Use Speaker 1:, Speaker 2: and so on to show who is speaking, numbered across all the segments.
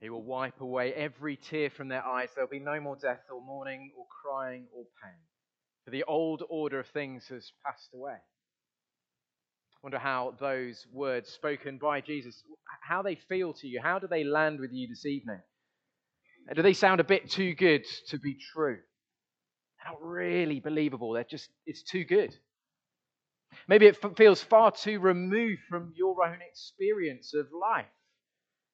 Speaker 1: He will wipe away every tear from their eyes. There'll be no more death or mourning or crying or pain. For the old order of things has passed away. I wonder how those words spoken by Jesus, how they feel to you. How do they land with you this evening? Do they sound a bit too good to be true? They're not really believable. They're just, it's too good. Maybe it feels far too removed from your own experience of life.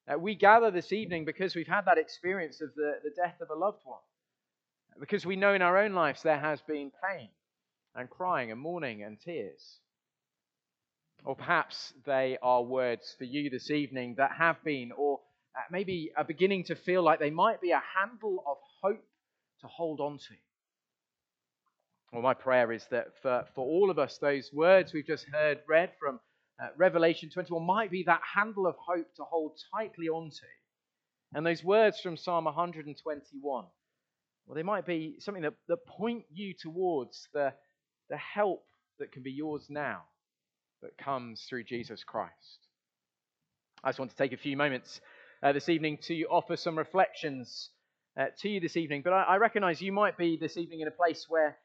Speaker 1: Uh, we gather this evening because we've had that experience of the, the death of a loved one. Because we know in our own lives there has been pain and crying and mourning and tears. Or perhaps they are words for you this evening that have been, or uh, maybe are beginning to feel like they might be a handle of hope to hold on to. Well, my prayer is that for, for all of us, those words we've just heard read from uh, Revelation 21 might be that handle of hope to hold tightly onto. And those words from Psalm 121, well, they might be something that, that point you towards the, the help that can be yours now that comes through Jesus Christ. I just want to take a few moments uh, this evening to offer some reflections uh, to you this evening. But I, I recognize you might be this evening in a place where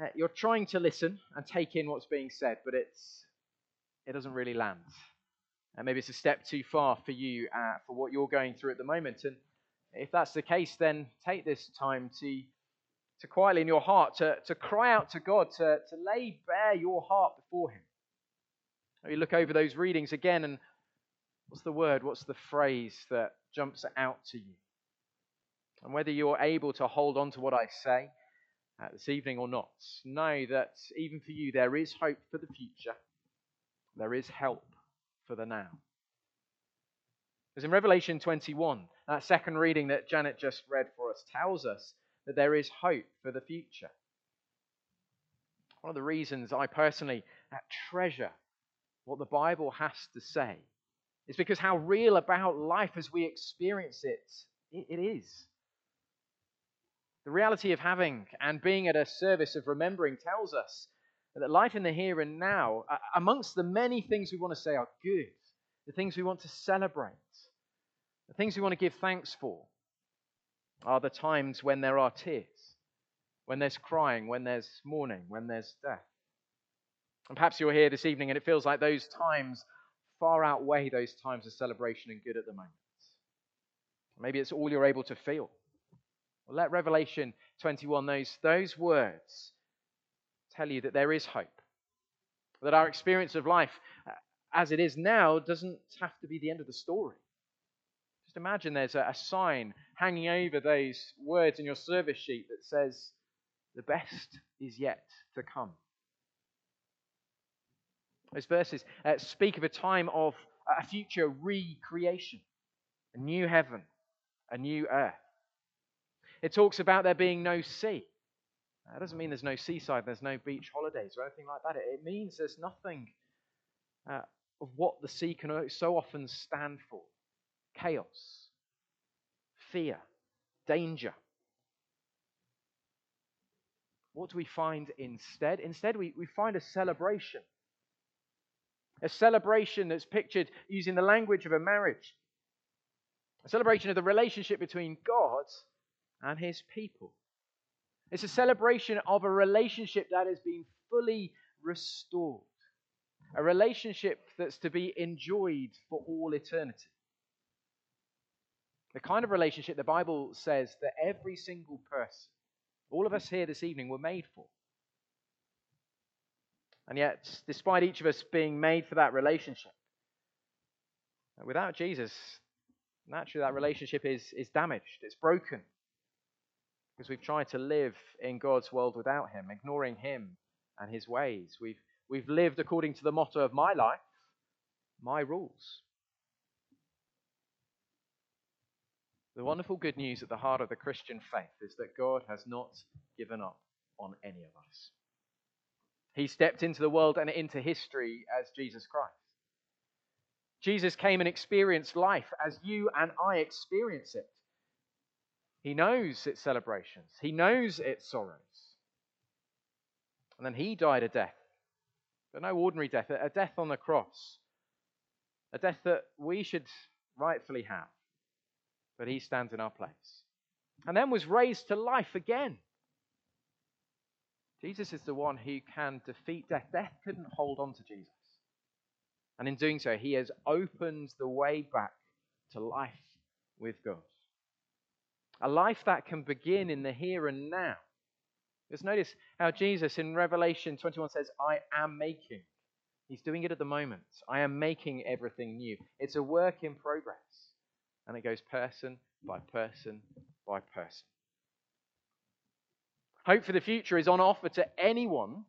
Speaker 1: uh, you're trying to listen and take in what's being said, but it's it doesn't really land. And maybe it's a step too far for you uh, for what you're going through at the moment. And if that's the case, then take this time to to quietly in your heart to, to cry out to God, to, to lay bare your heart before Him. Maybe look over those readings again and what's the word, what's the phrase that jumps out to you? And whether you're able to hold on to what I say, uh, this evening or not, know that even for you there is hope for the future. There is help for the now. Because in Revelation 21, that second reading that Janet just read for us tells us that there is hope for the future. One of the reasons I personally uh, treasure what the Bible has to say is because how real about life as we experience it, it is. The reality of having and being at a service of remembering tells us that life in the here and now, amongst the many things we want to say are good, the things we want to celebrate, the things we want to give thanks for, are the times when there are tears, when there's crying, when there's mourning, when there's death. And perhaps you're here this evening and it feels like those times far outweigh those times of celebration and good at the moment. Maybe it's all you're able to feel. Well, let Revelation 21, those, those words, tell you that there is hope. That our experience of life uh, as it is now doesn't have to be the end of the story. Just imagine there's a, sign hanging over those words in your service sheet that says, The best is yet to come. Those verses uh, speak of a time of a future recreation, a new heaven, a new earth. It talks about there being no sea. That doesn't mean there's no seaside, there's no beach holidays or anything like that. It means there's nothing uh, of what the sea can so often stand for chaos, fear, danger. What do we find instead? Instead, we, we find a celebration. A celebration that's pictured using the language of a marriage. A celebration of the relationship between God and his people. It's a celebration of a relationship that has been fully restored, a relationship that's to be enjoyed for all eternity. The kind of relationship the Bible says that every single person, all of us here this evening, were made for. And yet, despite each of us being made for that relationship, without Jesus, naturally that relationship is, is damaged, it's broken, because we've tried to live in God's world without Him, ignoring Him and His ways. We've, we've lived according to the motto of my life, my rules. The wonderful good news at the heart of the Christian faith is that God has not given up on any of us. He stepped into the world and into history as Jesus Christ. Jesus came and experienced life as you and I experience it. He knows its celebrations, he knows its sorrows. And then he died a death, but no ordinary death, a death on the cross, a death that we should rightfully have. but he stands in our place. And then was raised to life again. Jesus is the one who can defeat death. Death couldn't hold on to Jesus. And in doing so, he has opened the way back to life with God. A life that can begin in the here and now. Just notice how Jesus in Revelation 21 says, I am making. He's doing it at the moment. I am making everything new. It's a work in progress. And it goes person by person by person. Hope for the future is on offer to anyone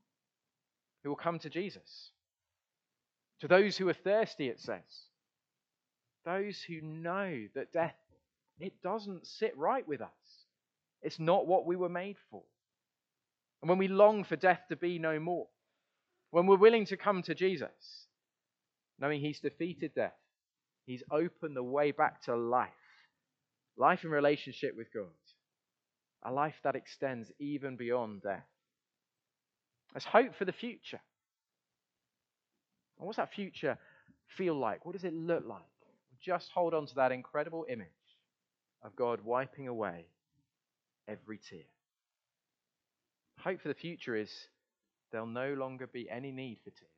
Speaker 1: who will come to Jesus. To those who are thirsty, it says. Those who know that death, it doesn't sit right with us. It's not what we were made for. And when we long for death to be no more, when we're willing to come to Jesus, knowing He's defeated death, He's opened the way back to life, life in relationship with God, a life that extends even beyond death. There's hope for the future. And what's that future feel like? What does it look like? Just hold on to that incredible image of God wiping away every tear. Hope for the future is there'll no longer be any need for tears.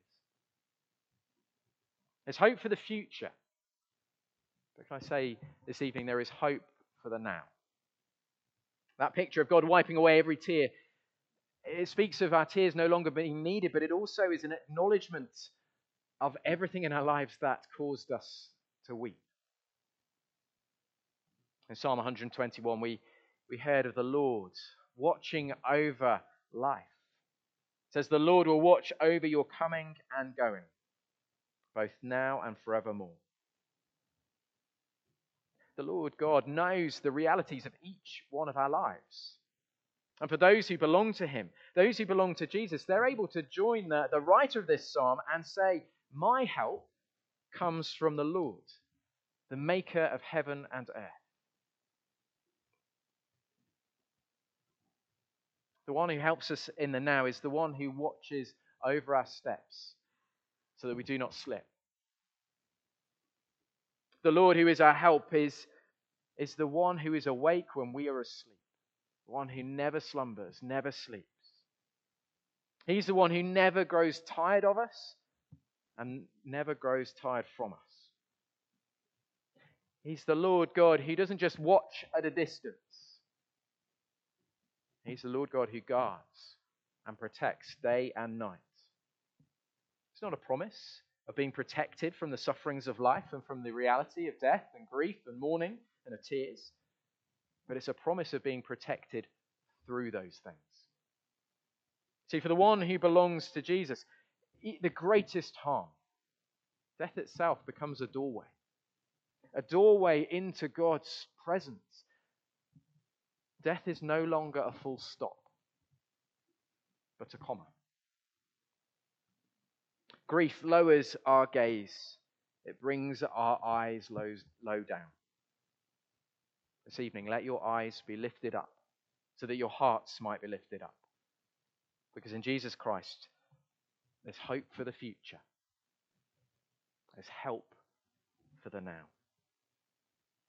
Speaker 1: There's hope for the future. But can I say this evening, there is hope for the now. That picture of God wiping away every tear, it speaks of our tears no longer being needed, but it also is an acknowledgement of everything in our lives that caused us to weep. In Psalm 121, we, we heard of the Lord watching over life. It says, The Lord will watch over your coming and going, both now and forevermore. The Lord God knows the realities of each one of our lives. And for those who belong to Him, those who belong to Jesus, they're able to join the, the writer of this psalm and say, My help comes from the Lord, the maker of heaven and earth. The one who helps us in the now is the one who watches over our steps so that we do not slip. The Lord who is our help is, is the one who is awake when we are asleep, the one who never slumbers, never sleeps. He's the one who never grows tired of us and never grows tired from us. He's the Lord God who doesn't just watch at a distance, He's the Lord God who guards and protects day and night. It's not a promise of being protected from the sufferings of life and from the reality of death and grief and mourning and of tears, but it's a promise of being protected through those things. See, for the one who belongs to Jesus, the greatest harm, death itself becomes a doorway, a doorway into God's presence Death is no longer a full stop, but a comma. Grief lowers our gaze, it brings our eyes low, low down. This evening, let your eyes be lifted up so that your hearts might be lifted up. Because in Jesus Christ, there's hope for the future, there's help for the now.